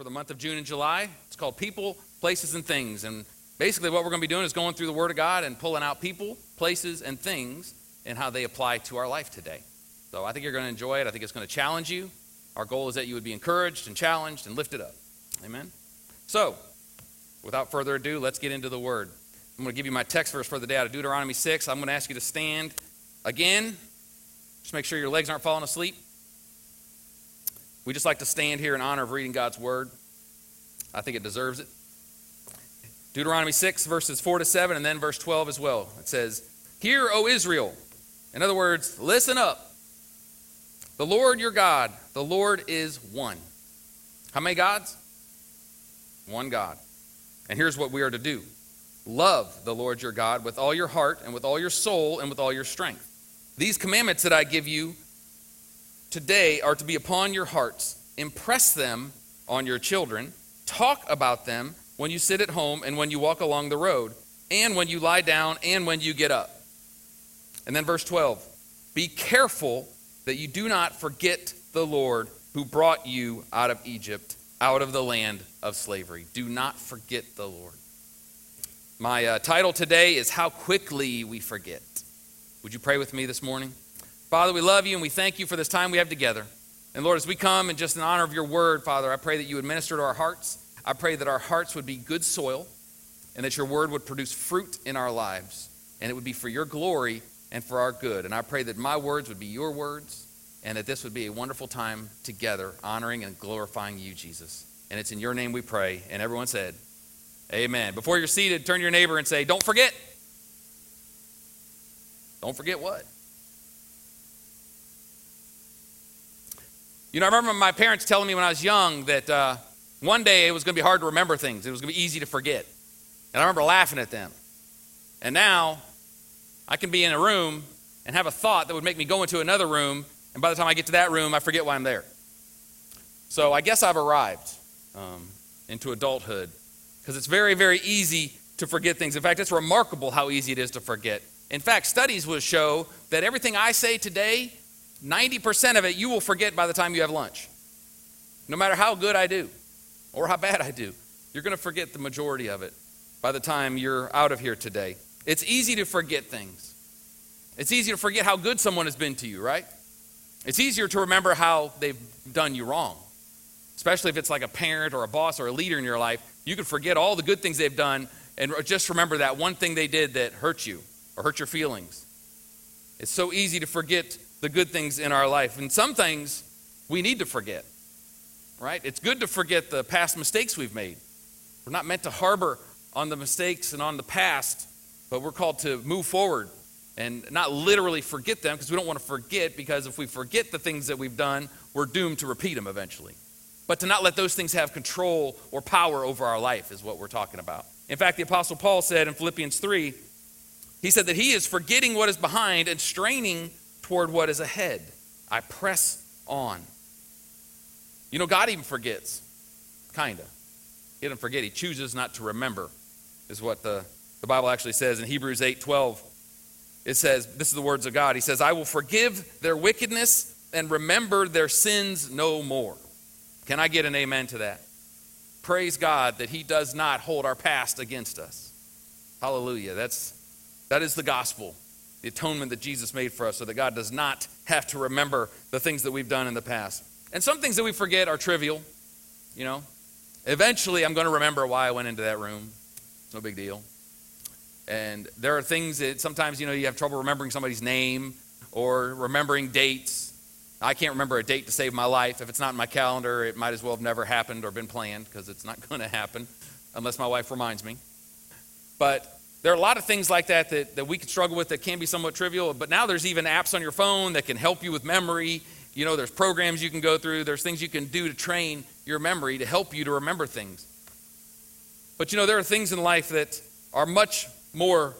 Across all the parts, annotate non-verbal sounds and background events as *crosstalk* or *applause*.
for the month of June and July. It's called People, Places, and Things. And basically, what we're going to be doing is going through the Word of God and pulling out people, places, and things and how they apply to our life today. So I think you're going to enjoy it. I think it's going to challenge you. Our goal is that you would be encouraged and challenged and lifted up. Amen. So, without further ado, let's get into the Word. I'm going to give you my text verse for the day out of Deuteronomy 6. I'm going to ask you to stand again. Just make sure your legs aren't falling asleep. We just like to stand here in honor of reading God's word. I think it deserves it. Deuteronomy 6, verses 4 to 7, and then verse 12 as well. It says, Hear, O Israel. In other words, listen up. The Lord your God, the Lord is one. How many gods? One God. And here's what we are to do love the Lord your God with all your heart, and with all your soul, and with all your strength. These commandments that I give you today are to be upon your hearts. Impress them on your children. Talk about them when you sit at home and when you walk along the road, and when you lie down and when you get up. And then verse 12 Be careful that you do not forget the Lord who brought you out of Egypt, out of the land of slavery. Do not forget the Lord. My uh, title today is How Quickly We Forget. Would you pray with me this morning? Father, we love you and we thank you for this time we have together. And Lord, as we come and just in honor of your word, Father, I pray that you would minister to our hearts. I pray that our hearts would be good soil and that your word would produce fruit in our lives. And it would be for your glory and for our good. And I pray that my words would be your words and that this would be a wonderful time together, honoring and glorifying you, Jesus. And it's in your name we pray. And everyone said, Amen. Before you're seated, turn to your neighbor and say, Don't forget. Don't forget what? You know, I remember my parents telling me when I was young that uh, one day it was going to be hard to remember things. It was going to be easy to forget. And I remember laughing at them. And now I can be in a room and have a thought that would make me go into another room, and by the time I get to that room, I forget why I'm there. So I guess I've arrived um, into adulthood because it's very, very easy to forget things. In fact, it's remarkable how easy it is to forget. In fact, studies will show that everything I say today 90% of it you will forget by the time you have lunch. No matter how good I do or how bad I do, you're going to forget the majority of it by the time you're out of here today. It's easy to forget things. It's easy to forget how good someone has been to you, right? It's easier to remember how they've done you wrong, especially if it's like a parent or a boss or a leader in your life. You can forget all the good things they've done and just remember that one thing they did that hurt you or hurt your feelings. It's so easy to forget the good things in our life. And some things we need to forget, right? It's good to forget the past mistakes we've made. We're not meant to harbor on the mistakes and on the past, but we're called to move forward and not literally forget them because we don't want to forget, because if we forget the things that we've done, we're doomed to repeat them eventually. But to not let those things have control or power over our life is what we're talking about. In fact, the Apostle Paul said in Philippians 3, he said that he is forgetting what is behind and straining toward what is ahead. I press on. You know, God even forgets, kind of. He doesn't forget, He chooses not to remember, is what the, the Bible actually says in Hebrews 8 12. It says, This is the words of God. He says, I will forgive their wickedness and remember their sins no more. Can I get an amen to that? Praise God that He does not hold our past against us. Hallelujah. That's, that is the gospel the atonement that Jesus made for us so that God does not have to remember the things that we've done in the past. And some things that we forget are trivial, you know. Eventually, I'm going to remember why I went into that room. It's no big deal. And there are things that sometimes, you know, you have trouble remembering somebody's name or remembering dates. I can't remember a date to save my life. If it's not in my calendar, it might as well have never happened or been planned because it's not *laughs* going to happen unless my wife reminds me. But there are a lot of things like that, that that we can struggle with that can be somewhat trivial, but now there's even apps on your phone that can help you with memory. You know, there's programs you can go through, there's things you can do to train your memory to help you to remember things. But you know, there are things in life that are much more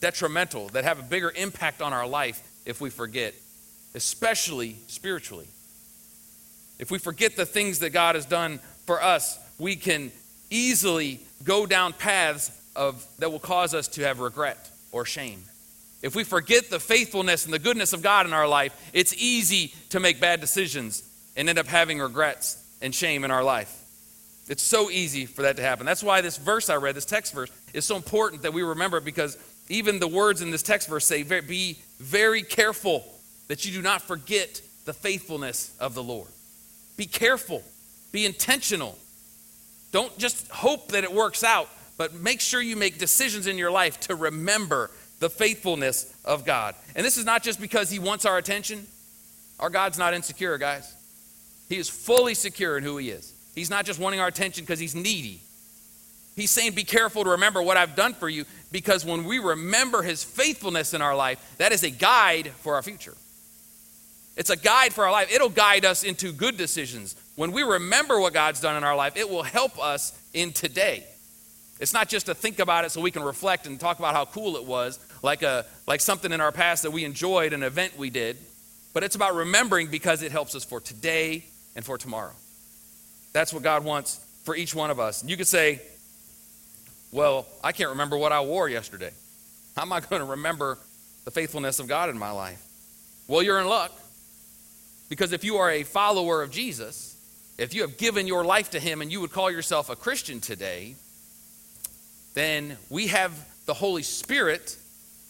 detrimental, that have a bigger impact on our life if we forget, especially spiritually. If we forget the things that God has done for us, we can easily go down paths of, that will cause us to have regret or shame. If we forget the faithfulness and the goodness of God in our life, it's easy to make bad decisions and end up having regrets and shame in our life. It's so easy for that to happen. That's why this verse I read, this text verse, is so important that we remember because even the words in this text verse say, Be very careful that you do not forget the faithfulness of the Lord. Be careful, be intentional. Don't just hope that it works out, but make sure you make decisions in your life to remember the faithfulness of God. And this is not just because He wants our attention. Our God's not insecure, guys. He is fully secure in who He is. He's not just wanting our attention because He's needy. He's saying, Be careful to remember what I've done for you, because when we remember His faithfulness in our life, that is a guide for our future. It's a guide for our life. It'll guide us into good decisions. When we remember what God's done in our life, it will help us in today. It's not just to think about it so we can reflect and talk about how cool it was, like, a, like something in our past that we enjoyed, an event we did, but it's about remembering because it helps us for today and for tomorrow. That's what God wants for each one of us. And You could say, Well, I can't remember what I wore yesterday. How am I *laughs* going to remember the faithfulness of God in my life? Well, you're in luck. Because if you are a follower of Jesus, if you have given your life to Him and you would call yourself a Christian today, then we have the Holy Spirit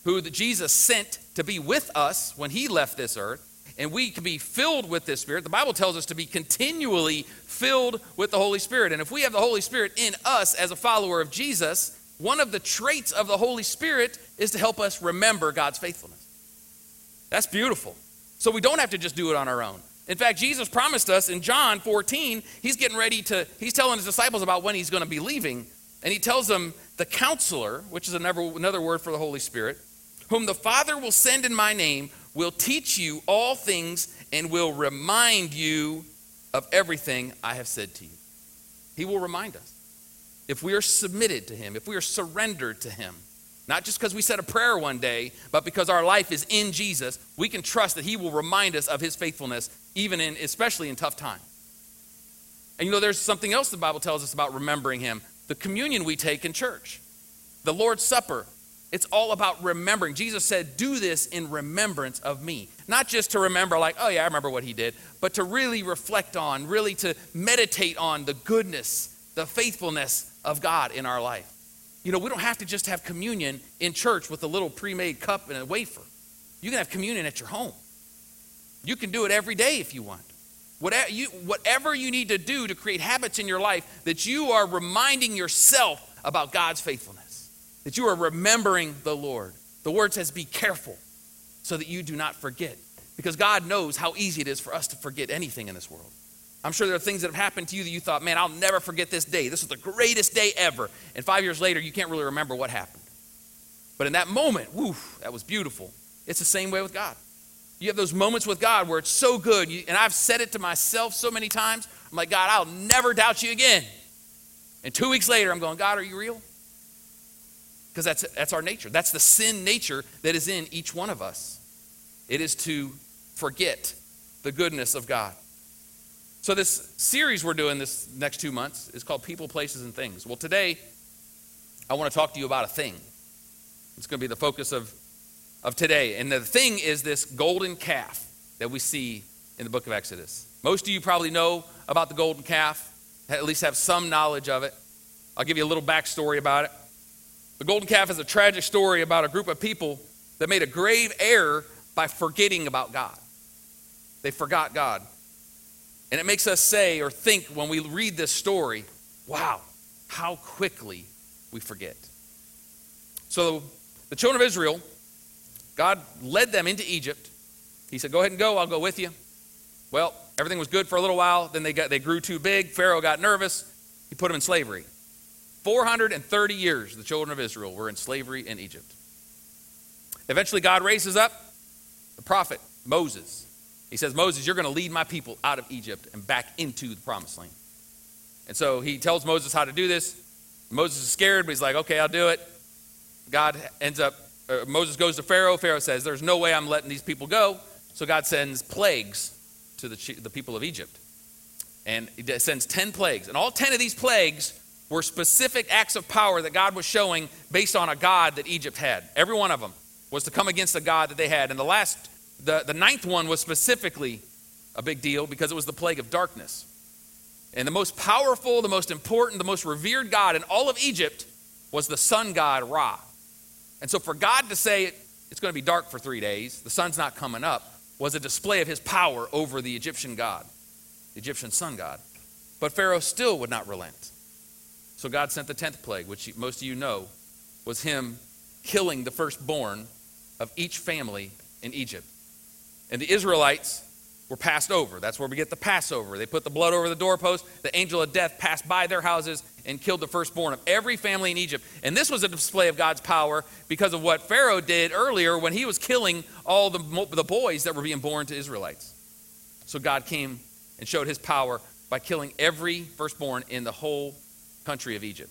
who Jesus sent to be with us when he left this earth, and we can be filled with this Spirit. The Bible tells us to be continually filled with the Holy Spirit. And if we have the Holy Spirit in us as a follower of Jesus, one of the traits of the Holy Spirit is to help us remember God's faithfulness. That's beautiful. So we don't have to just do it on our own. In fact, Jesus promised us in John 14, he's getting ready to, he's telling his disciples about when he's going to be leaving. And he tells them, the counselor, which is another, word for the Holy Spirit, whom the Father will send in my name, will teach you all things and will remind you of everything I have said to you. He will remind us. If we are submitted to Him, if we are surrendered to Him, not just because we said a prayer one day, but because our life is in Jesus, we can trust that He will remind us of His faithfulness, even in, especially in tough times. And you know, there's something else the Bible tells us about remembering Him the communion we take in church, the Lord's Supper. It's all about remembering. Jesus said, Do this in remembrance of me. Not just to remember, like, oh, yeah, I remember what he did, but to really reflect on, really to meditate on the goodness, the faithfulness of God in our life. You know, we don't have to just have communion in church with a little pre made cup and a wafer. You can have communion at your home. You can do it every day if you want. Whatever you, whatever you need to do to create habits in your life that you are reminding yourself about God's faithfulness, that you are remembering the Lord. The word says, be careful so that you do not forget. Because God knows how easy it is for us to forget anything in this world. I'm sure there are things that have happened to you that you thought, man, I'll never forget this day. This was the greatest day ever. And five years later, you can't really remember what happened. But in that moment, whoo, that was beautiful. It's the same way with God. You have those moments with God where it's so good. And I've said it to myself so many times. I'm like, God, I'll never doubt you again. And two weeks later, I'm going, God, are you real? Because that's, that's our nature. That's the sin nature that is in each one of us. It is to forget the goodness of God. So, this series we're doing this next two months is called People, Places, and Things. Well, today, I want to talk to you about a thing. It's going to be the focus of of today. And the thing is this golden calf that we see in the book of Exodus. Most of you probably know about the golden calf, at least have some knowledge of it. I'll give you a little backstory about it. The golden calf is a tragic story about a group of people that made a grave error by forgetting about God. They forgot God. And it makes us say or think when we read this story, wow, how quickly we forget. So the children of Israel God led them into Egypt. He said, Go ahead and go, I'll go with you. Well, everything was good for a little while. Then they, got, they grew too big. Pharaoh got nervous. He put them in slavery. 430 years the children of Israel were in slavery in Egypt. Eventually, God raises up the prophet Moses. He says, Moses, you're going to lead my people out of Egypt and back into the promised land. And so he tells Moses how to do this. Moses is scared, but he's like, okay, I'll do it. God ends up uh, Moses goes to Pharaoh. Pharaoh says, There's no way I'm letting these people go. So God sends plagues to the, the people of Egypt. And he sends 10 plagues. And all 10 of these plagues were specific acts of power that God was showing based on a God that Egypt had. Every one of them was to come against a God that they had. And the last, the, the ninth one was specifically a big deal because it was the plague of darkness. And the most powerful, the most important, the most revered God in all of Egypt was the sun god Ra. And so for God to say it's going to be dark for three days, the sun's not coming up, was a display of his power over the Egyptian god, the Egyptian sun god. But Pharaoh still would not relent. So God sent the 10th plague, which most of you know was him killing the firstborn of each family in Egypt. And the Israelites were passed over. That's where we get the Passover. They put the blood over the doorpost. The angel of death passed by their houses and killed the firstborn of every family in Egypt. And this was a display of God's power because of what Pharaoh did earlier when he was killing all the, the boys that were being born to Israelites. So God came and showed his power by killing every firstborn in the whole country of Egypt.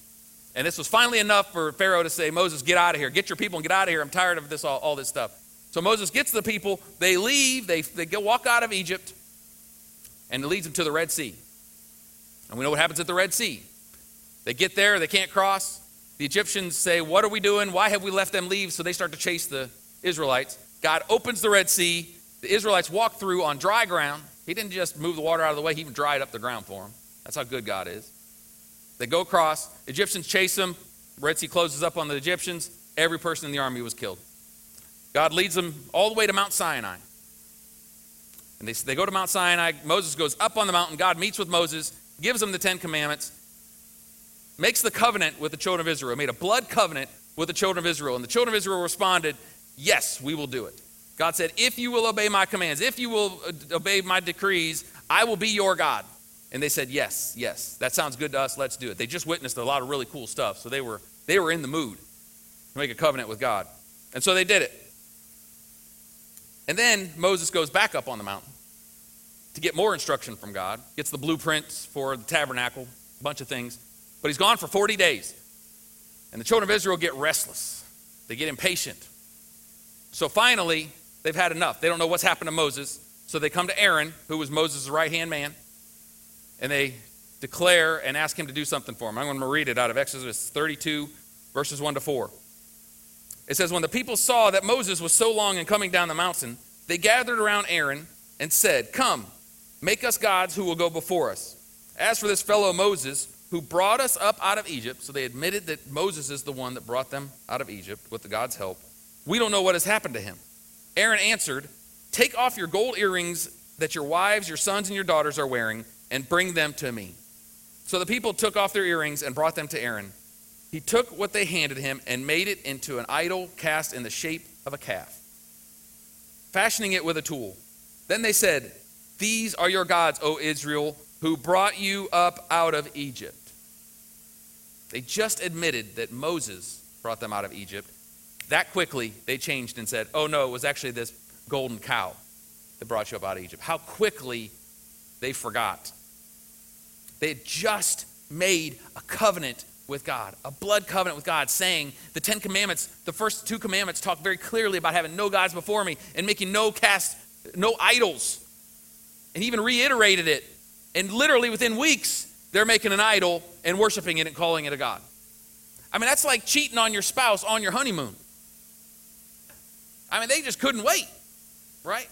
And this was finally enough for Pharaoh to say, Moses, get out of here. Get your people and get out of here. I'm tired of this all, all this stuff. So Moses gets the people. They leave. They, they go walk out of Egypt. And it leads them to the Red Sea. And we know what happens at the Red Sea. They get there. They can't cross. The Egyptians say, What are we doing? Why have we left them leave? So they start to chase the Israelites. God opens the Red Sea. The Israelites walk through on dry ground. He didn't just move the water out of the way, He even dried up the ground for them. That's how good God is. They go across. Egyptians chase them. Red Sea closes up on the Egyptians. Every person in the army was killed. God leads them all the way to Mount Sinai. And they, they go to Mount Sinai. Moses goes up on the mountain. God meets with Moses, gives him the Ten Commandments, makes the covenant with the children of Israel, made a blood covenant with the children of Israel. And the children of Israel responded, Yes, we will do it. God said, If you will obey my commands, if you will uh, obey my decrees, I will be your God. And they said, Yes, yes, that sounds good to us. Let's do it. They just witnessed a lot of really cool stuff. So they were, they were in the mood to make a covenant with God. And so they did it. And then Moses goes back up on the mountain to get more instruction from God, gets the blueprints for the tabernacle, a bunch of things. But he's gone for 40 days. And the children of Israel get restless, they get impatient. So finally, they've had enough. They don't know what's happened to Moses. So they come to Aaron, who was Moses' right hand man and they declare and ask him to do something for them. I'm going to read it out of Exodus 32, verses 1 to 4. It says, When the people saw that Moses was so long in coming down the mountain, they gathered around Aaron and said, Come, make us gods who will go before us. As for this fellow Moses, who brought us up out of Egypt, so they admitted that Moses is the one that brought them out of Egypt with the God's help, we don't know what has happened to him. Aaron answered, Take off your gold earrings that your wives, your sons, and your daughters are wearing and bring them to me. So the people took off their earrings and brought them to Aaron. He took what they handed him and made it into an idol cast in the shape of a calf, fashioning it with a tool. Then they said, These are your gods, O Israel, who brought you up out of Egypt. They just admitted that Moses brought them out of Egypt. That quickly, they changed and said, Oh, no, it was actually this golden cow that brought you up out of Egypt. How quickly they forgot. They had just made a covenant with God, a blood covenant with God, saying the Ten Commandments, the first two commandments talk very clearly about having no gods before me and making no cast, no idols. And even reiterated it. And literally within weeks, they're making an idol and worshiping it and calling it a God. I mean, that's like cheating on your spouse on your honeymoon. I mean, they just couldn't wait, right?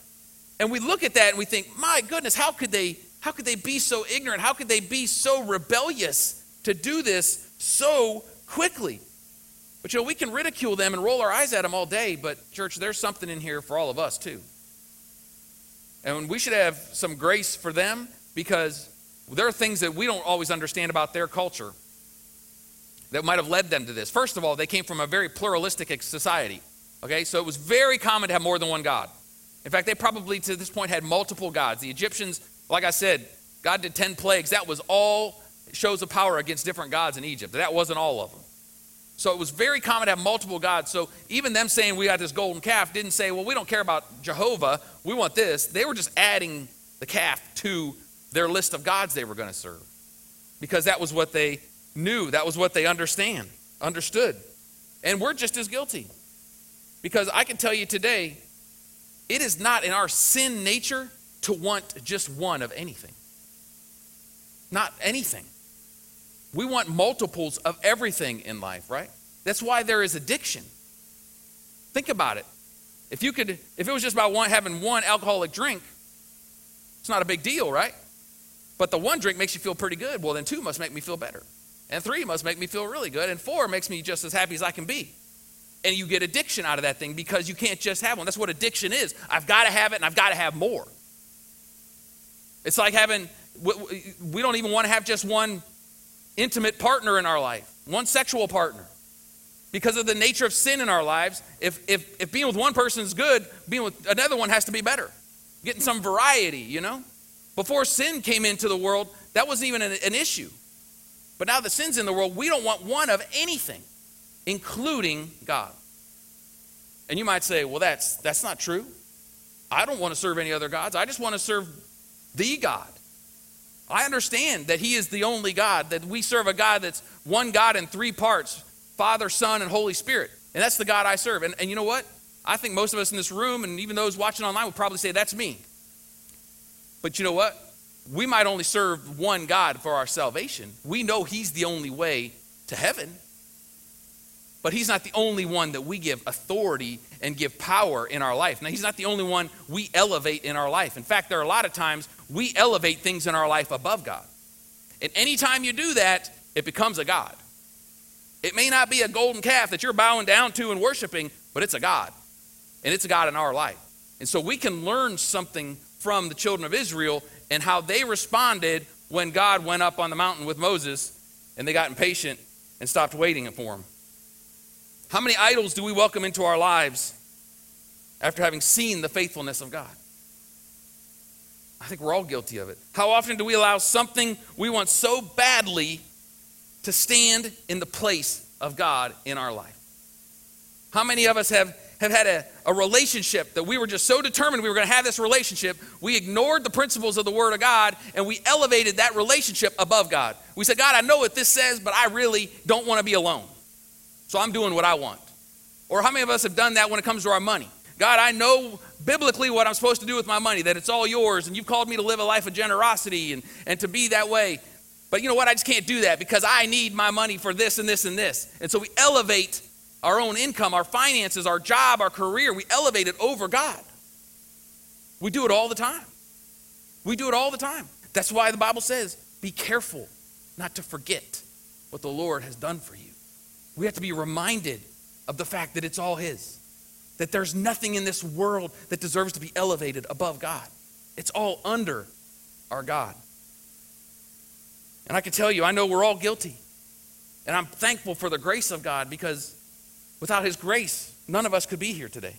And we look at that and we think, my goodness, how could they how could they be so ignorant? How could they be so rebellious to do this so quickly? But you know, we can ridicule them and roll our eyes at them all day, but church, there's something in here for all of us too. And we should have some grace for them because there are things that we don't always understand about their culture that might have led them to this. First of all, they came from a very pluralistic society. Okay, so it was very common to have more than one God. In fact, they probably to this point had multiple gods. The Egyptians like I said, God did 10 plagues. That was all shows of power against different gods in Egypt. That wasn't all of them. So it was very common to have multiple gods. So even them saying we got this golden calf didn't say, well, we don't care about Jehovah. We want this. They were just adding the calf to their list of gods they were going to serve because that was what they knew. That was what they understand, understood. And we're just as guilty. Because I can tell you today, it is not in our sin nature to want just one of anything. Not anything. We want multiples of everything in life, right? That's why there is addiction. Think about it. If you could, if it was just about one having one alcoholic drink, it's not a big deal, right? But the one drink makes you feel pretty good. Well, then two must make me feel better. And three must make me feel really good. And four makes me just as happy as I can be. And you get addiction out of that thing because you can't just have one. That's what addiction is. I've got to have it and I've got to have more. It's like having, we don't even want to have just one intimate partner in our life, one sexual partner. Because of the nature of sin in our lives, if, if, if being with one person is good, being with another one has to be better. Getting some variety, you know? Before sin came into the world, that wasn't even an, an issue. But now that sin's in the world, we don't want one of anything, including God. And you might say, well, that's, that's not true. I don't want to serve any other gods. I just want to serve the God. I understand that He is the only God, that we serve a God that's one God in three parts Father, Son, and Holy Spirit. And that's the God I serve. And, and you know what? I think most of us in this room, and even those watching online, would probably say, That's me. But you know what? We might only serve one God for our salvation. We know He's the only way to heaven. But He's not the only one that we give authority and give power in our life. Now, He's not the only one we elevate in our life. In fact, there are a lot of times we elevate things in our life above God. And anytime you do that, it becomes a God. It may not be a golden calf that you're bowing down to and worshiping, but it's a God. And it's a God in our life. And so we can learn something from the children of Israel and how they responded when God went up on the mountain with Moses and they got impatient and stopped waiting for him. How many idols do we welcome into our lives after having seen the faithfulness of God? I think we're all guilty of it. How often do we allow something we want so badly to stand in the place of God in our life? How many of us have have had a, a relationship that we were just so determined we were going to have this relationship, we ignored the principles of the Word of God and we elevated that relationship above God. We said, God, I know what this says, but I really don't want to be alone. So I'm doing what I want. Or how many of us have done that when it comes to our money? God, I know biblically what I'm supposed to do with my money, that it's all yours, and you've called me to live a life of generosity and, and to be that way. But you know what? I just can't do that because I need my money for this and this and this. And so we elevate our own income, our finances, our job, our career, we elevate it over God. We do it all the time. We do it all the time. That's why the Bible says, be careful not to forget what the Lord has done for you. We have to be reminded of the fact that it's all His, that there's nothing in this world that deserves to be elevated above God. It's all under our God. And I can tell you, I know we're all guilty. And I'm thankful for the grace of God because Without His grace, none of us could be here today.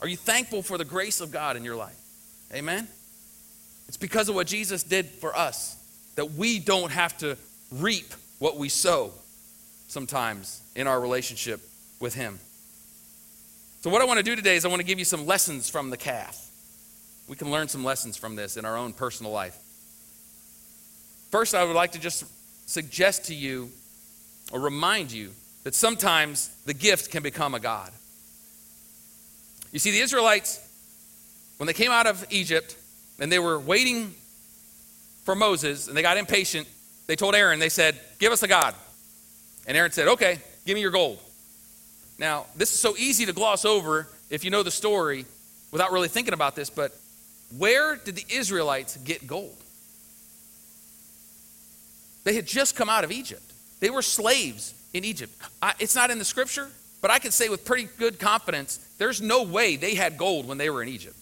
Are you thankful for the grace of God in your life? Amen? It's because of what Jesus did for us that we don't have to reap what we sow sometimes in our relationship with Him. So, what I want to do today is I want to give you some lessons from the calf. We can learn some lessons from this in our own personal life. First, I would like to just suggest to you or remind you that sometimes the gift can become a God. You see, the Israelites, when they came out of Egypt and they were waiting for Moses and they got impatient, they told Aaron, they said, Give us a God. And Aaron said, Okay, give me your gold. Now, this is so easy to gloss over if you know the story without really thinking about this, but where did the Israelites get gold? They had just come out of Egypt. They were slaves in Egypt. I, it's not in the scripture, but I can say with pretty good confidence there's no way they had gold when they were in Egypt.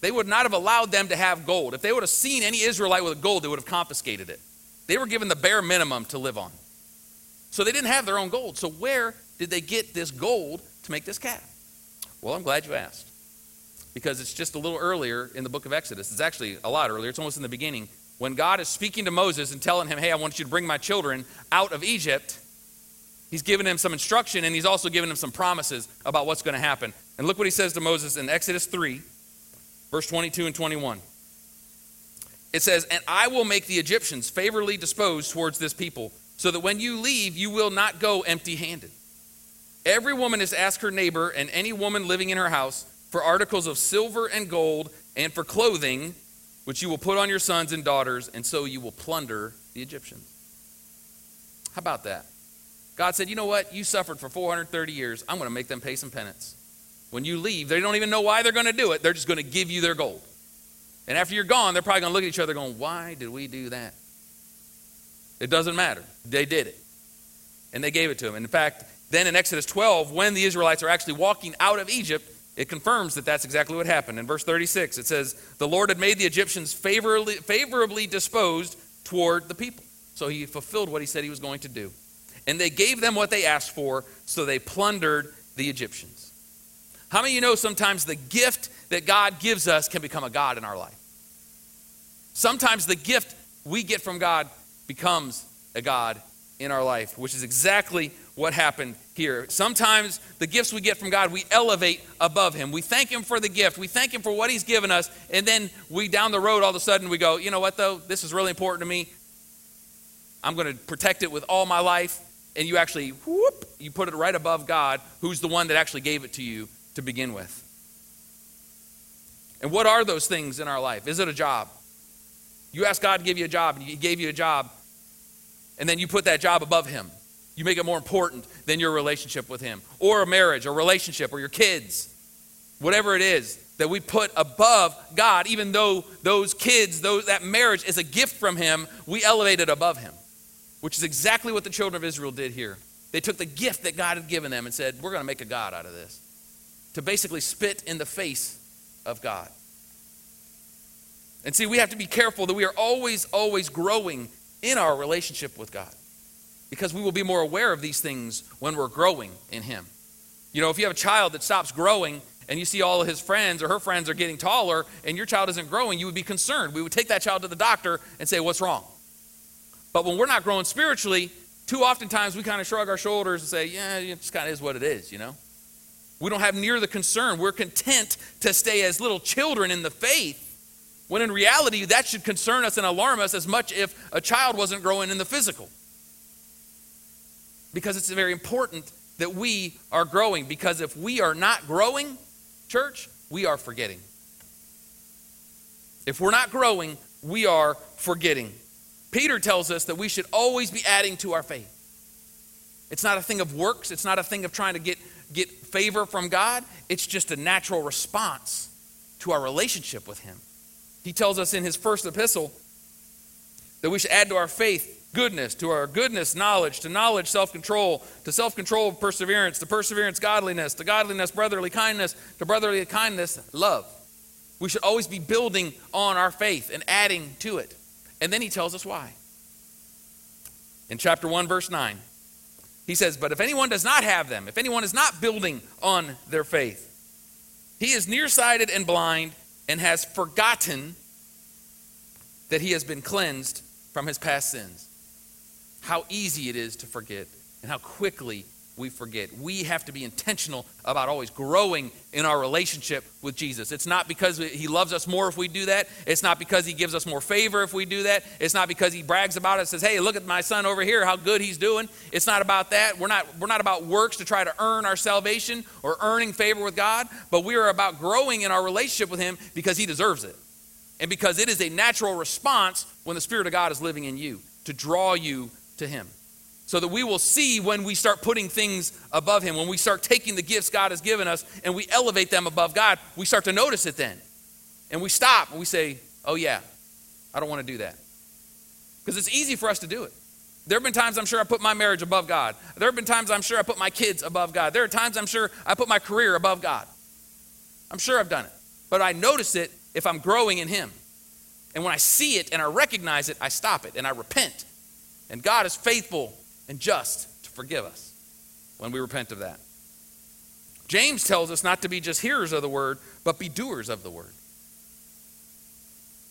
They would not have allowed them to have gold. If they would have seen any Israelite with gold, they would have confiscated it. They were given the bare minimum to live on. So they didn't have their own gold. So where did they get this gold to make this calf? Well, I'm glad you asked. Because it's just a little earlier in the book of Exodus. It's actually a lot earlier. It's almost in the beginning. When God is speaking to Moses and telling him, hey, I want you to bring my children out of Egypt, He's given him some instruction and he's also given him some promises about what's going to happen. And look what he says to Moses in Exodus 3, verse 22 and 21. It says, And I will make the Egyptians favorably disposed towards this people, so that when you leave, you will not go empty handed. Every woman is to ask her neighbor and any woman living in her house for articles of silver and gold and for clothing, which you will put on your sons and daughters, and so you will plunder the Egyptians. How about that? God said, You know what? You suffered for 430 years. I'm going to make them pay some penance. When you leave, they don't even know why they're going to do it. They're just going to give you their gold. And after you're gone, they're probably going to look at each other going, Why did we do that? It doesn't matter. They did it. And they gave it to him. And in fact, then in Exodus 12, when the Israelites are actually walking out of Egypt, it confirms that that's exactly what happened. In verse 36, it says, The Lord had made the Egyptians favorably, favorably disposed toward the people. So he fulfilled what he said he was going to do. And they gave them what they asked for, so they plundered the Egyptians. How many of you know sometimes the gift that God gives us can become a God in our life? Sometimes the gift we get from God becomes a God in our life, which is exactly what happened here. Sometimes the gifts we get from God, we elevate above Him. We thank Him for the gift. We thank Him for what He's given us. And then we, down the road, all of a sudden, we go, you know what, though? This is really important to me. I'm going to protect it with all my life. And you actually, whoop, you put it right above God, who's the one that actually gave it to you to begin with. And what are those things in our life? Is it a job? You ask God to give you a job, and He gave you a job and then you put that job above him. You make it more important than your relationship with him, or a marriage, or relationship, or your kids, whatever it is that we put above God, even though those kids, those, that marriage is a gift from him, we elevate it above him, which is exactly what the children of Israel did here. They took the gift that God had given them and said, We're going to make a God out of this. To basically spit in the face of God. And see, we have to be careful that we are always, always growing in our relationship with God because we will be more aware of these things when we're growing in Him. You know, if you have a child that stops growing and you see all of his friends or her friends are getting taller and your child isn't growing, you would be concerned. We would take that child to the doctor and say, What's wrong? But when we're not growing spiritually, too oftentimes we kind of shrug our shoulders and say, Yeah, it just kind of is what it is, you know? We don't have near the concern. We're content to stay as little children in the faith when in reality, that should concern us and alarm us as much if a child wasn't growing in the physical. Because it's very important that we are growing. Because if we are not growing, church, we are forgetting. If we're not growing, we are forgetting. Peter tells us that we should always be adding to our faith. It's not a thing of works, it's not a thing of trying to get, get favor from God. It's just a natural response to our relationship with Him. He tells us in his first epistle that we should add to our faith goodness, to our goodness, knowledge, to knowledge, self control, to self control, perseverance, to perseverance, godliness, to godliness, brotherly kindness, to brotherly kindness, love. We should always be building on our faith and adding to it. And then he tells us why. In chapter 1, verse 9, he says, But if anyone does not have them, if anyone is not building on their faith, he is nearsighted and blind and has forgotten that he has been cleansed from his past sins. How easy it is to forget and how quickly we forget. We have to be intentional about always growing in our relationship with Jesus. It's not because he loves us more if we do that. It's not because he gives us more favor if we do that. It's not because he brags about and says, "Hey, look at my son over here, how good he's doing." It's not about that. We're not we're not about works to try to earn our salvation or earning favor with God, but we are about growing in our relationship with him because he deserves it. And because it is a natural response when the spirit of God is living in you to draw you to him so that we will see when we start putting things above Him, when we start taking the gifts God has given us and we elevate them above God, we start to notice it then. And we stop and we say, oh, yeah, I don't want to do that. Because it's easy for us to do it. There have been times I'm sure I put my marriage above God. There have been times I'm sure I put my kids above God. There are times I'm sure I put my career above God. I'm sure I've done it. But I notice it if I'm growing in Him. And when I see it and I recognize it, I stop it and I repent. And God is faithful and just to forgive us when we repent of that. James tells us not to be just hearers of the word, but be doers of the word.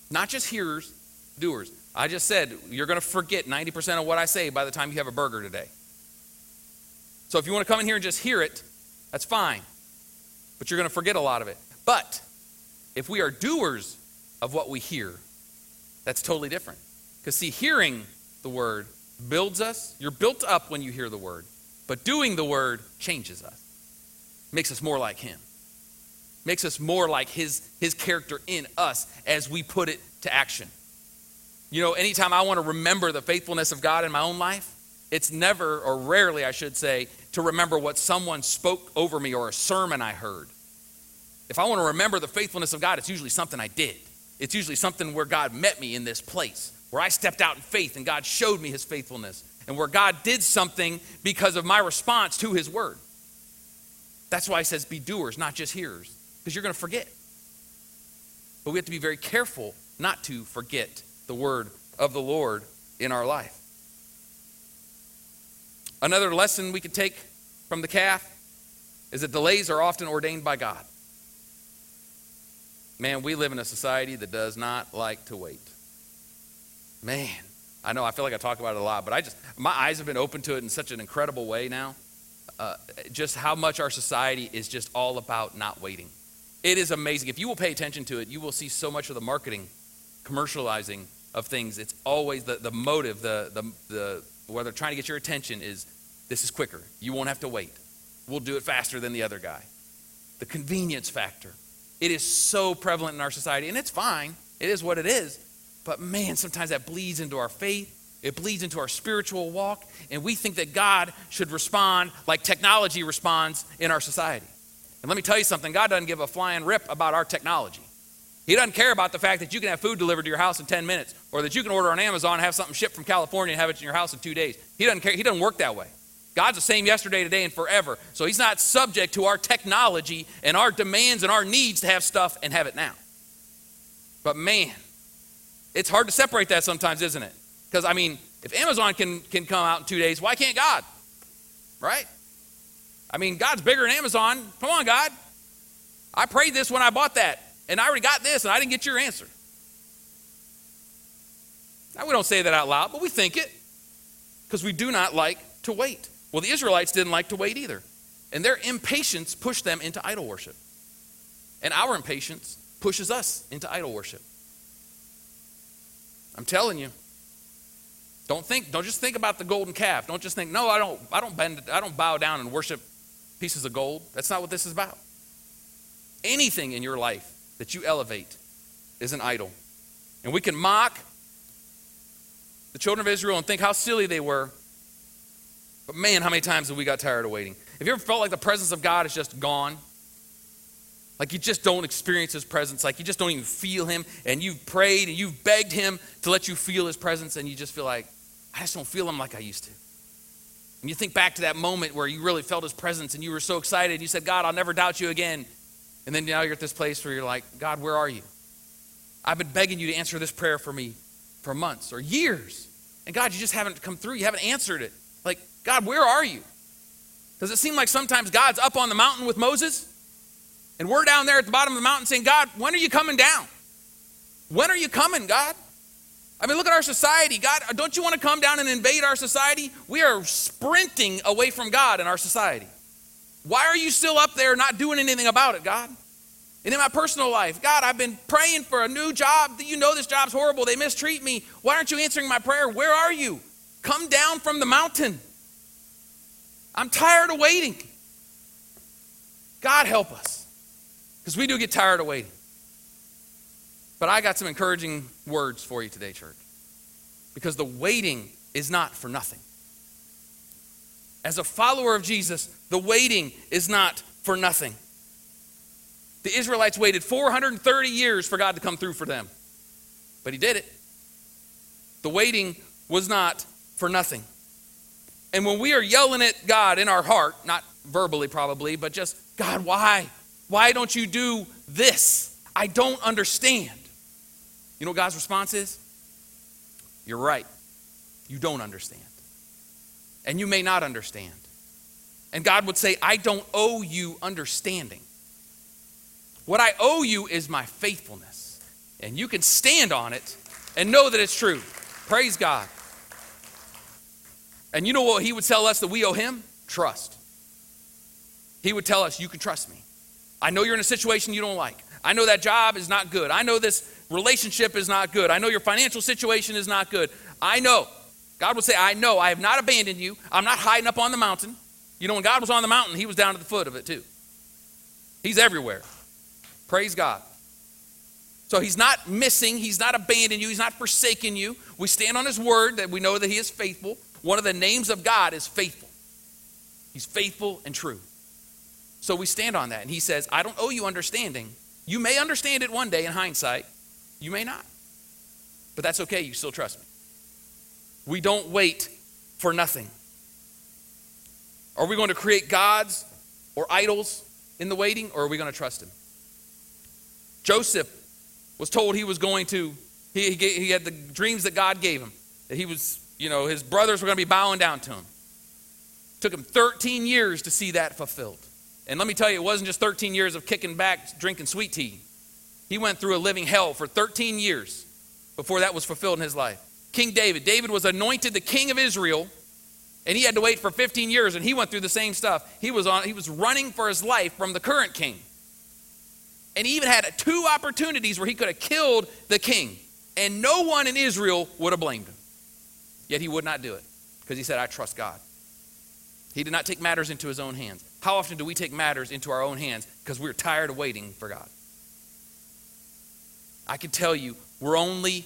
Not just hearers, doers. I just said you're going to forget 90% of what I say by the time you have a burger today. So if you want to come in here and just hear it, that's fine. But you're going to forget a lot of it. But if we are doers of what we hear, that's totally different. Because, see, hearing the word builds us. You're built up when you hear the word. But doing the word changes us, makes us more like him, makes us more like his, his character in us as we put it to action. You know, anytime I want to remember the faithfulness of God in my own life, it's never, or rarely, I should say, to remember what someone spoke over me or a sermon I heard. If I want to remember the faithfulness of God, it's usually something I did. It's usually something where God met me in this place, where I stepped out in faith and God showed me his faithfulness, and where God did something because of my response to his word. That's why he says, be doers, not just hearers, because you're going to forget. But we have to be very careful not to forget the word of the Lord in our life. Another lesson we could take from the calf is that delays are often ordained by God. Man, we live in a society that does not like to wait. Man, I know I feel like I talk about it a lot, but I just, my eyes have been open to it in such an incredible way now. Uh, just how much our society is just all about not waiting. It is amazing. If you will pay attention to it, you will see so much of the marketing, commercializing of things. It's always the, the motive, the, the, the, where they're trying to get your attention is this is quicker. You won't have to wait. We'll do it faster than the other guy. The convenience factor. It is so prevalent in our society, and it's fine. It is what it is. But man, sometimes that bleeds into our faith. It bleeds into our spiritual walk, and we think that God should respond like technology responds in our society. And let me tell you something God doesn't give a flying rip about our technology. He doesn't care about the fact that you can have food delivered to your house in 10 minutes or that you can order on Amazon and have something shipped from California and have it in your house in two days. He doesn't care. He doesn't work that way. God's the same yesterday, today, and forever. So he's not subject to our technology and our demands and our needs to have stuff and have it now. But man, it's hard to separate that sometimes, isn't it? Because, I mean, if Amazon can, can come out in two days, why can't God? Right? I mean, God's bigger than Amazon. Come on, God. I prayed this when I bought that, and I already got this, and I didn't get your answer. Now, we don't say that out loud, but we think it because we do not like to wait. Well, the Israelites didn't like to wait either, and their impatience pushed them into idol worship. And our impatience pushes us into idol worship. I'm telling you. Don't think, don't just think about the golden calf. Don't just think, no, I don't, I don't bend, I don't bow down and worship pieces of gold. That's not what this is about. Anything in your life that you elevate is an idol. And we can mock the children of Israel and think how silly they were. But man, how many times have we got tired of waiting? Have you ever felt like the presence of God is just gone? Like you just don't experience his presence, like you just don't even feel him, and you've prayed and you've begged him to let you feel his presence, and you just feel like, I just don't feel him like I used to. And you think back to that moment where you really felt his presence and you were so excited, And you said, God, I'll never doubt you again. And then now you're at this place where you're like, God, where are you? I've been begging you to answer this prayer for me for months or years. And God, you just haven't come through. You haven't answered it. Like, God, where are you? Does it seem like sometimes God's up on the mountain with Moses? And we're down there at the bottom of the mountain saying, God, when are you coming down? When are you coming, God? I mean, look at our society. God, don't you want to come down and invade our society? We are sprinting away from God in our society. Why are you still up there not doing anything about it, God? And in my personal life, God, I've been praying for a new job. You know this job's horrible. They mistreat me. Why aren't you answering my prayer? Where are you? Come down from the mountain. I'm tired of waiting. God help us. Because we do get tired of waiting. But I got some encouraging words for you today, church. Because the waiting is not for nothing. As a follower of Jesus, the waiting is not for nothing. The Israelites waited 430 years for God to come through for them. But He did it. The waiting was not for nothing. And when we are yelling at God in our heart, not verbally probably, but just, God, why? Why don't you do this? I don't understand. You know what God's response is? You're right. You don't understand. And you may not understand. And God would say, I don't owe you understanding. What I owe you is my faithfulness. And you can stand on it and know that it's true. Praise God. And you know what he would tell us that we owe him? Trust. He would tell us, You can trust me. I know you're in a situation you don't like. I know that job is not good. I know this relationship is not good. I know your financial situation is not good. I know. God will say, I know. I have not abandoned you. I'm not hiding up on the mountain. You know, when God was on the mountain, he was down at the foot of it too. He's everywhere. Praise God. So he's not missing, he's not abandoning you, he's not forsaking you. We stand on his word that we know that he is faithful. One of the names of God is faithful. He's faithful and true. So we stand on that. And he says, I don't owe you understanding. You may understand it one day in hindsight, You may not. But that's okay. You still trust me. We don't wait for nothing. Are we going to create gods or idols in the waiting, or are we going to trust him? Joseph was told he was going to, he, he had the dreams that God gave him, that he was, you know, his brothers were going to be bowing down to him. It took him 13 years to see that fulfilled. And let me tell you, it wasn't just 13 years of kicking back, drinking sweet tea. He went through a living hell for 13 years before that was fulfilled in his life. King David, David was anointed the king of Israel, and he had to wait for 15 years, and he went through the same stuff. He was on, he was running for his life from the current king. And he even had two opportunities where he could have killed the king, and no one in Israel would have blamed him. Yet he would not do it because he said, I trust God. He did not take matters into his own hands. How often do we take matters into our own hands because we're tired of waiting for God? I can tell you, we're only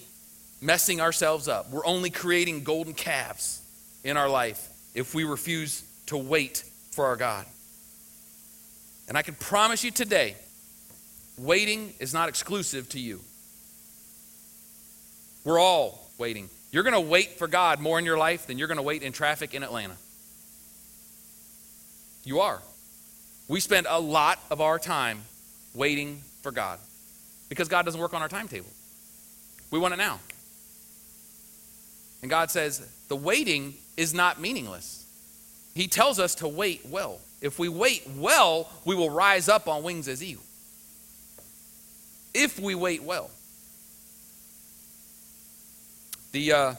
messing ourselves up. We're only creating golden calves in our life if we refuse to wait for our God. And I can promise you today, waiting is not exclusive to you. We're all waiting. You're going to wait for God more in your life than you're going to wait in traffic in Atlanta. You are. We spend a lot of our time waiting for God because God doesn't work on our timetable. We want it now. And God says the waiting is not meaningless. He tells us to wait well. If we wait well, we will rise up on wings as eagles. If we wait well. The, uh,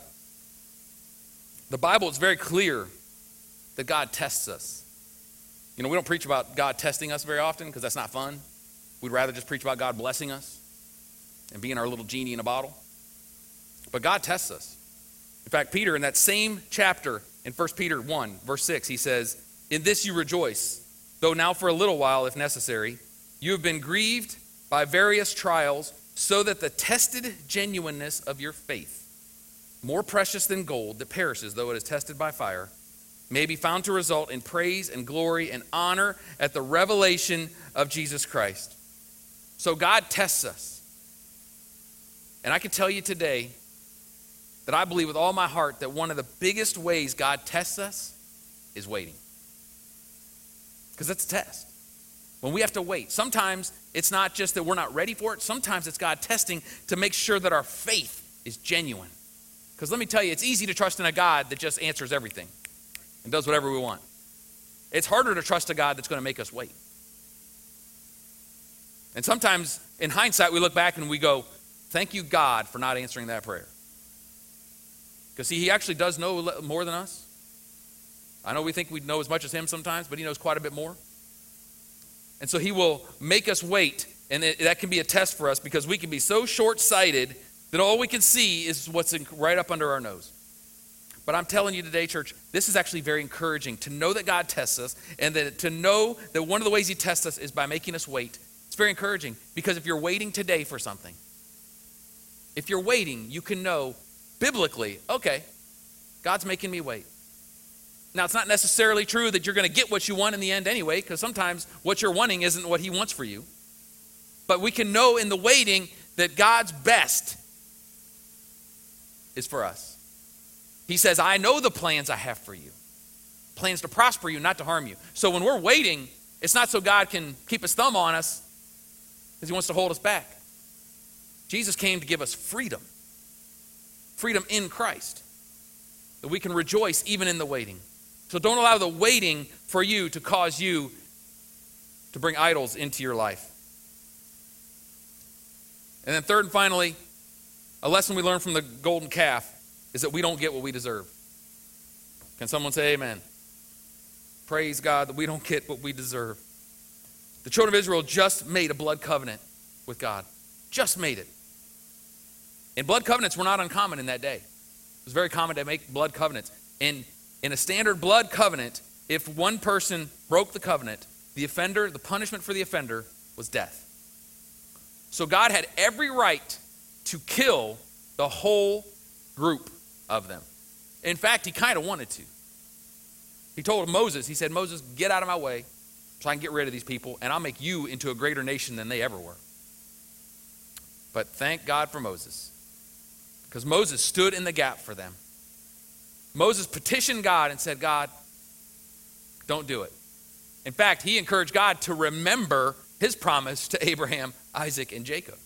the Bible is very clear that God tests us. You know, we don't preach about God testing us very often because that's not fun. We'd rather just preach about God blessing us and being our little genie in a bottle. But God tests us. In fact, Peter, in that same chapter, in 1 Peter 1, verse 6, he says, In this you rejoice, though now for a little while, if necessary, you have been grieved by various trials, so that the tested genuineness of your faith, more precious than gold that perishes though it is tested by fire, may be found to result in praise and glory and honor at the revelation of Jesus Christ. So God tests us. And I can tell you today that I believe with all my heart that one of the biggest ways God tests us is waiting. Because that's a test. When we have to wait, sometimes it's not just that we're not ready for it, sometimes it's God testing to make sure that our faith is genuine. Because let me tell you, it's easy to trust in a God that just answers everything and does whatever we want. It's harder to trust a God that's going to make us wait. And sometimes, in hindsight, we look back and we go, Thank you, God, for not answering that prayer. Because, see, He actually does know more than us. I know we think we know as much as Him sometimes, but He knows quite a bit more. And so He will make us wait, and that can be a test for us because we can be so short sighted that all we can see is what's right up under our nose. But I'm telling you today, church, this is actually very encouraging to know that God tests us and that to know that one of the ways He tests us is by making us wait. It's very encouraging because if you're waiting today for something, if you're waiting, you can know biblically, okay, God's making me wait. Now, it's not necessarily true that you're going to get what you want in the end anyway, because sometimes what you're wanting isn't what He wants for you. But we can know in the waiting that God's best is for us. He says, I know the plans I have for you plans to prosper you, not to harm you. So when we're waiting, it's not so God can keep his thumb on us because he wants to hold us back. Jesus came to give us freedom freedom in Christ, that we can rejoice even in the waiting. So don't allow the waiting for you to cause you to bring idols into your life. And then, third and finally, a lesson we learn from the golden calf is that we don't get what we deserve. Can someone say amen? Praise God that we don't get what we deserve. The children of Israel just made a blood covenant with God. Just made it. And blood covenants were not uncommon in that day. It was very common to make blood covenants. And in a standard blood covenant, if one person broke the covenant, the offender, the punishment for the offender was death. So God had every right to kill the whole group of them. In fact, he kind of wanted to. He told Moses, he said, Moses, get out of my way so I can get rid of these people, and I'll make you into a greater nation than they ever were. But thank God for Moses. Because Moses stood in the gap for them. Moses petitioned God and said, God, don't do it. In fact, he encouraged God to remember his promise to Abraham, Isaac, and Jacob.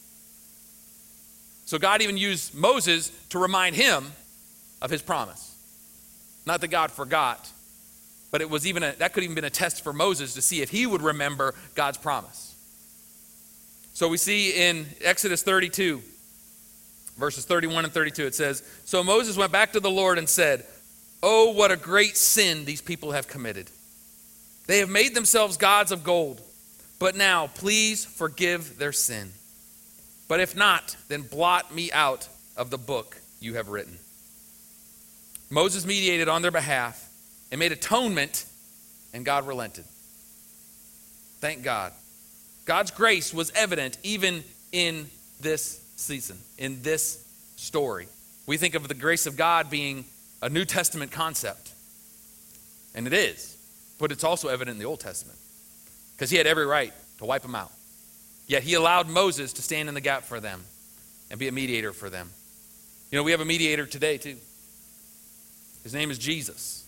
So God even used Moses to remind him of his promise. Not that God forgot, but it was even a, that could even been a test for Moses to see if he would remember God's promise. So we see in Exodus 32, verses 31 and 32, it says, So Moses went back to the Lord and said, Oh, what a great sin these people have committed. They have made themselves gods of gold. But now, please forgive their sin. But if not, then blot me out of the book you have written. Moses mediated on their behalf and made atonement, and God relented. Thank God. God's grace was evident even in this season, in this story. We think of the grace of God being a New Testament concept, and it is, but it's also evident in the Old Testament because he had every right to wipe them out. Yet he allowed Moses to stand in the gap for them and be a mediator for them. You know, we have a mediator today, too. His name is Jesus.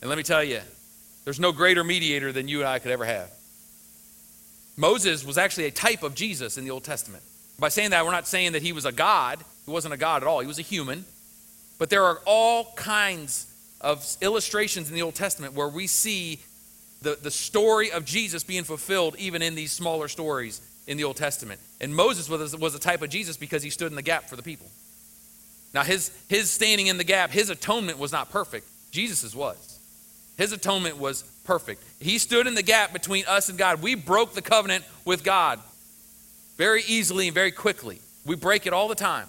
And let me tell you, there's no greater mediator than you and I could ever have. Moses was actually a type of Jesus in the Old Testament. By saying that, we're not saying that he was a God. He wasn't a God at all, he was a human. But there are all kinds of illustrations in the Old Testament where we see the, the story of Jesus being fulfilled even in these smaller stories in the Old Testament. And Moses was, was a type of Jesus because he stood in the gap for the people. Now, his, his standing in the gap, his atonement was not perfect. Jesus's was. His atonement was perfect. He stood in the gap between us and God. We broke the covenant with God very easily and very quickly. We break it all the time.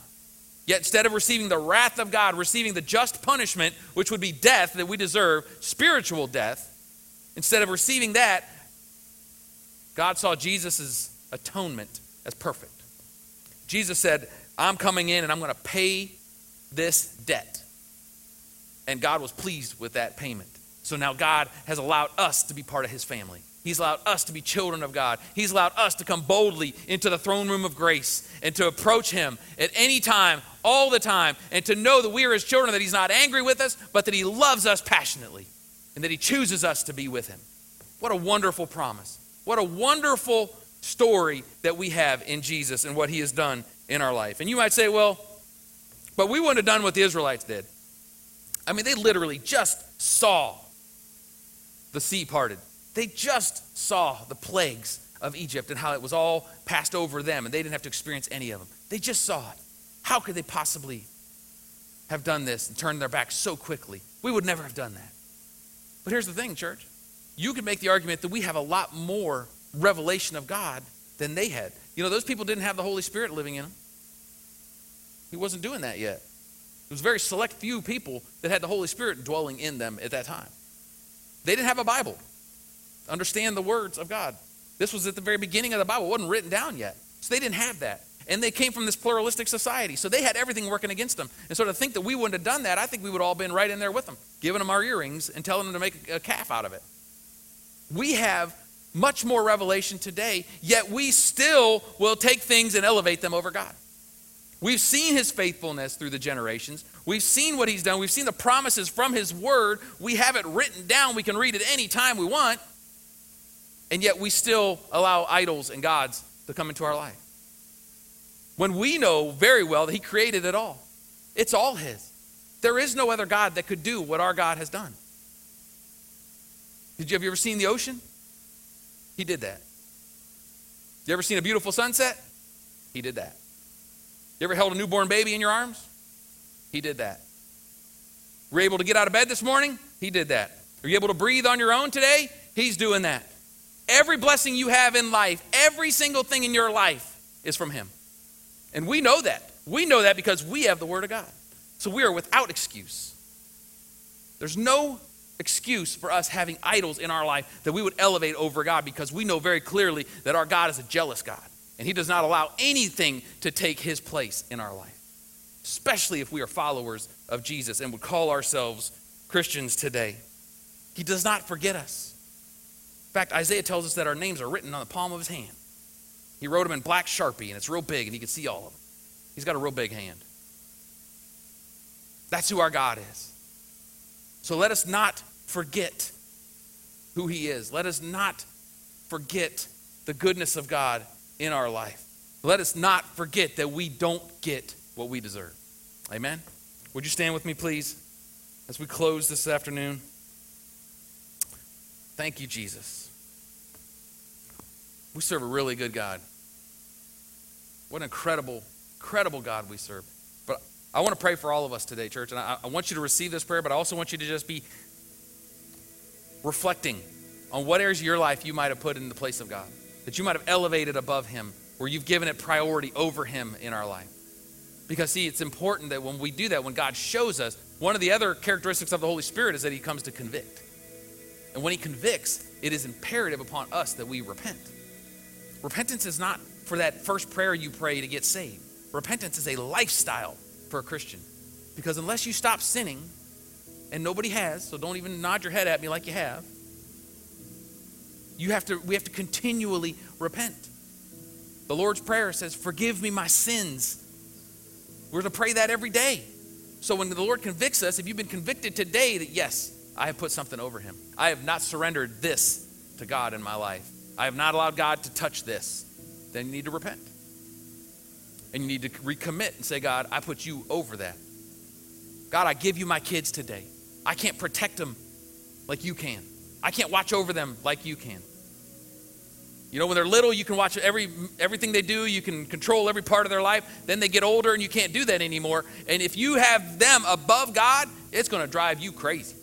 Yet instead of receiving the wrath of God, receiving the just punishment, which would be death that we deserve, spiritual death, Instead of receiving that, God saw Jesus' atonement as perfect. Jesus said, I'm coming in and I'm going to pay this debt. And God was pleased with that payment. So now God has allowed us to be part of his family. He's allowed us to be children of God. He's allowed us to come boldly into the throne room of grace and to approach him at any time, all the time, and to know that we are his children, that he's not angry with us, but that he loves us passionately and that He chooses us to be with Him. What a wonderful promise. What a wonderful story that we have in Jesus and what He has done in our life. And you might say, well, but we wouldn't have done what the Israelites did. I mean, they literally just saw the sea parted, they just saw the plagues of Egypt and how it was all passed over them, and they didn't have to experience any of them. They just saw it. How could they possibly have done this and turned their back so quickly? We would never have done that. But here's the thing, church. You could make the argument that we have a lot more revelation of God than they had. You know, those people didn't have the Holy Spirit living in them. He wasn't doing that yet. It was very select few people that had the Holy Spirit dwelling in them at that time. They didn't have a Bible. Understand the words of God. This was at the very beginning of the Bible. It wasn't written down yet. So they didn't have that. And they came from this pluralistic society. So they had everything working against them. And so to think that we wouldn't have done that, I think we would all been right in there with them, giving them our earrings and telling them to make a calf out of it. We have much more revelation today, yet we still will take things and elevate them over God. We've seen his faithfulness through the generations. We've seen what he's done. We've seen the promises from his word. We have it written down. We can read it any time we want. And yet we still allow idols and gods to come into our life when we know very well that He created it all. It's all His. There is no other God that could do what our God has done. Did you have you ever seen the ocean? He did that. You ever seen a beautiful sunset? He did that. You ever held a newborn baby in your arms? He did that. Were you able to get out of bed this morning? He did that. Are you able to breathe on your own today? He's doing that. Every blessing you have in life, every single thing in your life is from Him. And we know that. We know that because we have the Word of God. So we are without excuse. There's no excuse for us having idols in our life that we would elevate over God because we know very clearly that our God is a jealous God. And He does not allow anything to take His place in our life, especially if we are followers of Jesus and would call ourselves Christians today. He does not forget us. In fact, Isaiah tells us that our names are written on the palm of His hand. He wrote them in black Sharpie, and it's real big, and he can see all of them. He's got a real big hand. That's who our God is. So let us not forget who He is. Let us not forget the goodness of God in our life. Let us not forget that we don't get what we deserve. Amen? Would you stand with me, please, as we close this afternoon? Thank you, Jesus. We serve a really good God. What an incredible, incredible God we serve. But I want to pray for all of us today, church. And I, I want you to receive this prayer, but I also want you to just be reflecting on what areas of your life you might have put in the place of God, that you might have elevated above Him, where you've given it priority over Him in our life. Because, see, it's important that when we do that, when God shows us, one of the other characteristics of the Holy Spirit is that He comes to convict. And when He convicts, it is imperative upon us that we repent. Repentance is not for that first prayer you pray to get saved, repentance is a lifestyle for a Christian. Because unless you stop sinning, and nobody has, so don't even nod your head at me like you have. You have to, we have to continually repent. The Lord's Prayer says, Forgive me my sins. We're to pray that every day. So when the Lord convicts us, if you've been convicted today that, yes, I have put something over him, I have not surrendered this to God in my life, I have not allowed God to touch this, then you need to repent. And you need to recommit and say, God, I put you over that. God, I give you my kids today. I can't protect them like you can. I can't watch over them like you can. You know, when they're little, you can watch every everything they do, you can control every part of their life. Then they get older and you can't do that anymore. And if you have them above God, it's going to drive you crazy.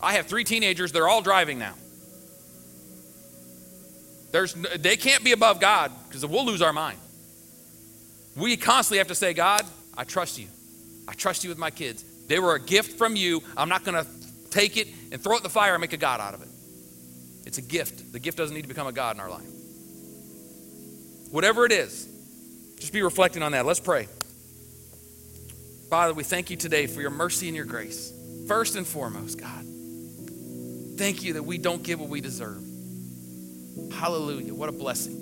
I have three teenagers, they're all driving now. There's, they can't be above God because we'll lose our mind. We constantly have to say, God, I trust you. I trust you with my kids. They were a gift from you. I'm not going to take it and throw it in the fire and make a God out of it. It's a gift. The gift doesn't need to become a God in our life. Whatever it is, just be reflecting on that. Let's pray. Father, we thank you today for your mercy and your grace. First and foremost, God, thank you that we don't get what we deserve. Hallelujah. What a blessing.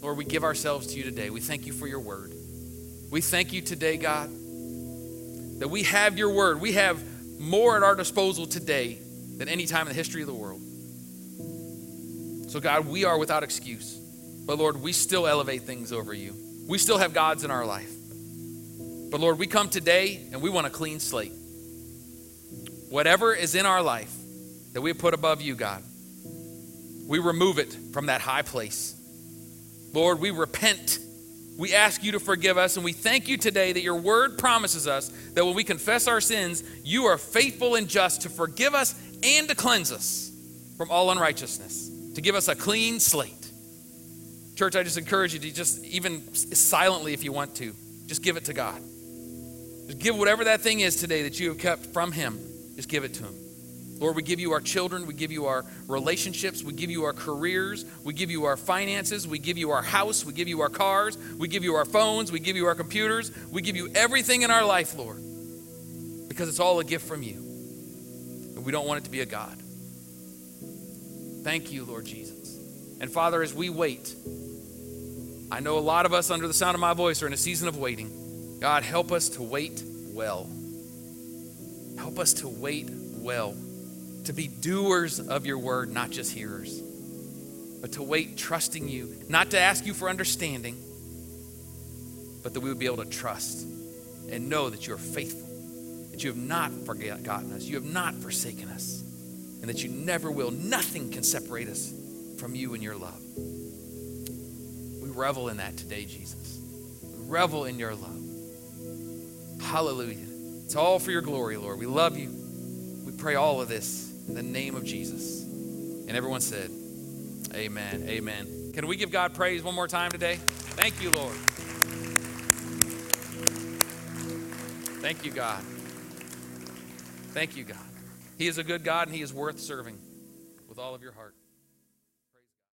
Lord, we give ourselves to you today. We thank you for your word. We thank you today, God, that we have your word. We have more at our disposal today than any time in the history of the world. So, God, we are without excuse. But, Lord, we still elevate things over you. We still have gods in our life. But, Lord, we come today and we want a clean slate. Whatever is in our life that we put above you, God, we remove it from that high place. Lord, we repent we ask you to forgive us, and we thank you today that your word promises us that when we confess our sins, you are faithful and just to forgive us and to cleanse us from all unrighteousness, to give us a clean slate. Church, I just encourage you to just, even silently if you want to, just give it to God. Just give whatever that thing is today that you have kept from Him, just give it to Him. Lord, we give you our children, we give you our relationships, we give you our careers, we give you our finances, we give you our house, we give you our cars, we give you our phones, we give you our computers, we give you everything in our life, Lord, because it's all a gift from you. And we don't want it to be a God. Thank you, Lord Jesus. And Father, as we wait, I know a lot of us under the sound of my voice are in a season of waiting. God, help us to wait well. Help us to wait well to be doers of your word, not just hearers, but to wait trusting you, not to ask you for understanding, but that we would be able to trust and know that you are faithful, that you have not forgotten us, you have not forsaken us, and that you never will. Nothing can separate us from you and your love. We revel in that today, Jesus. We revel in your love. Hallelujah. It's all for your glory, Lord. We love you. We pray all of this in the name of Jesus. And everyone said, Amen. Amen. Can we give God praise one more time today? Thank you, Lord. Thank you, God. Thank you, God. He is a good God and He is worth serving with all of your heart.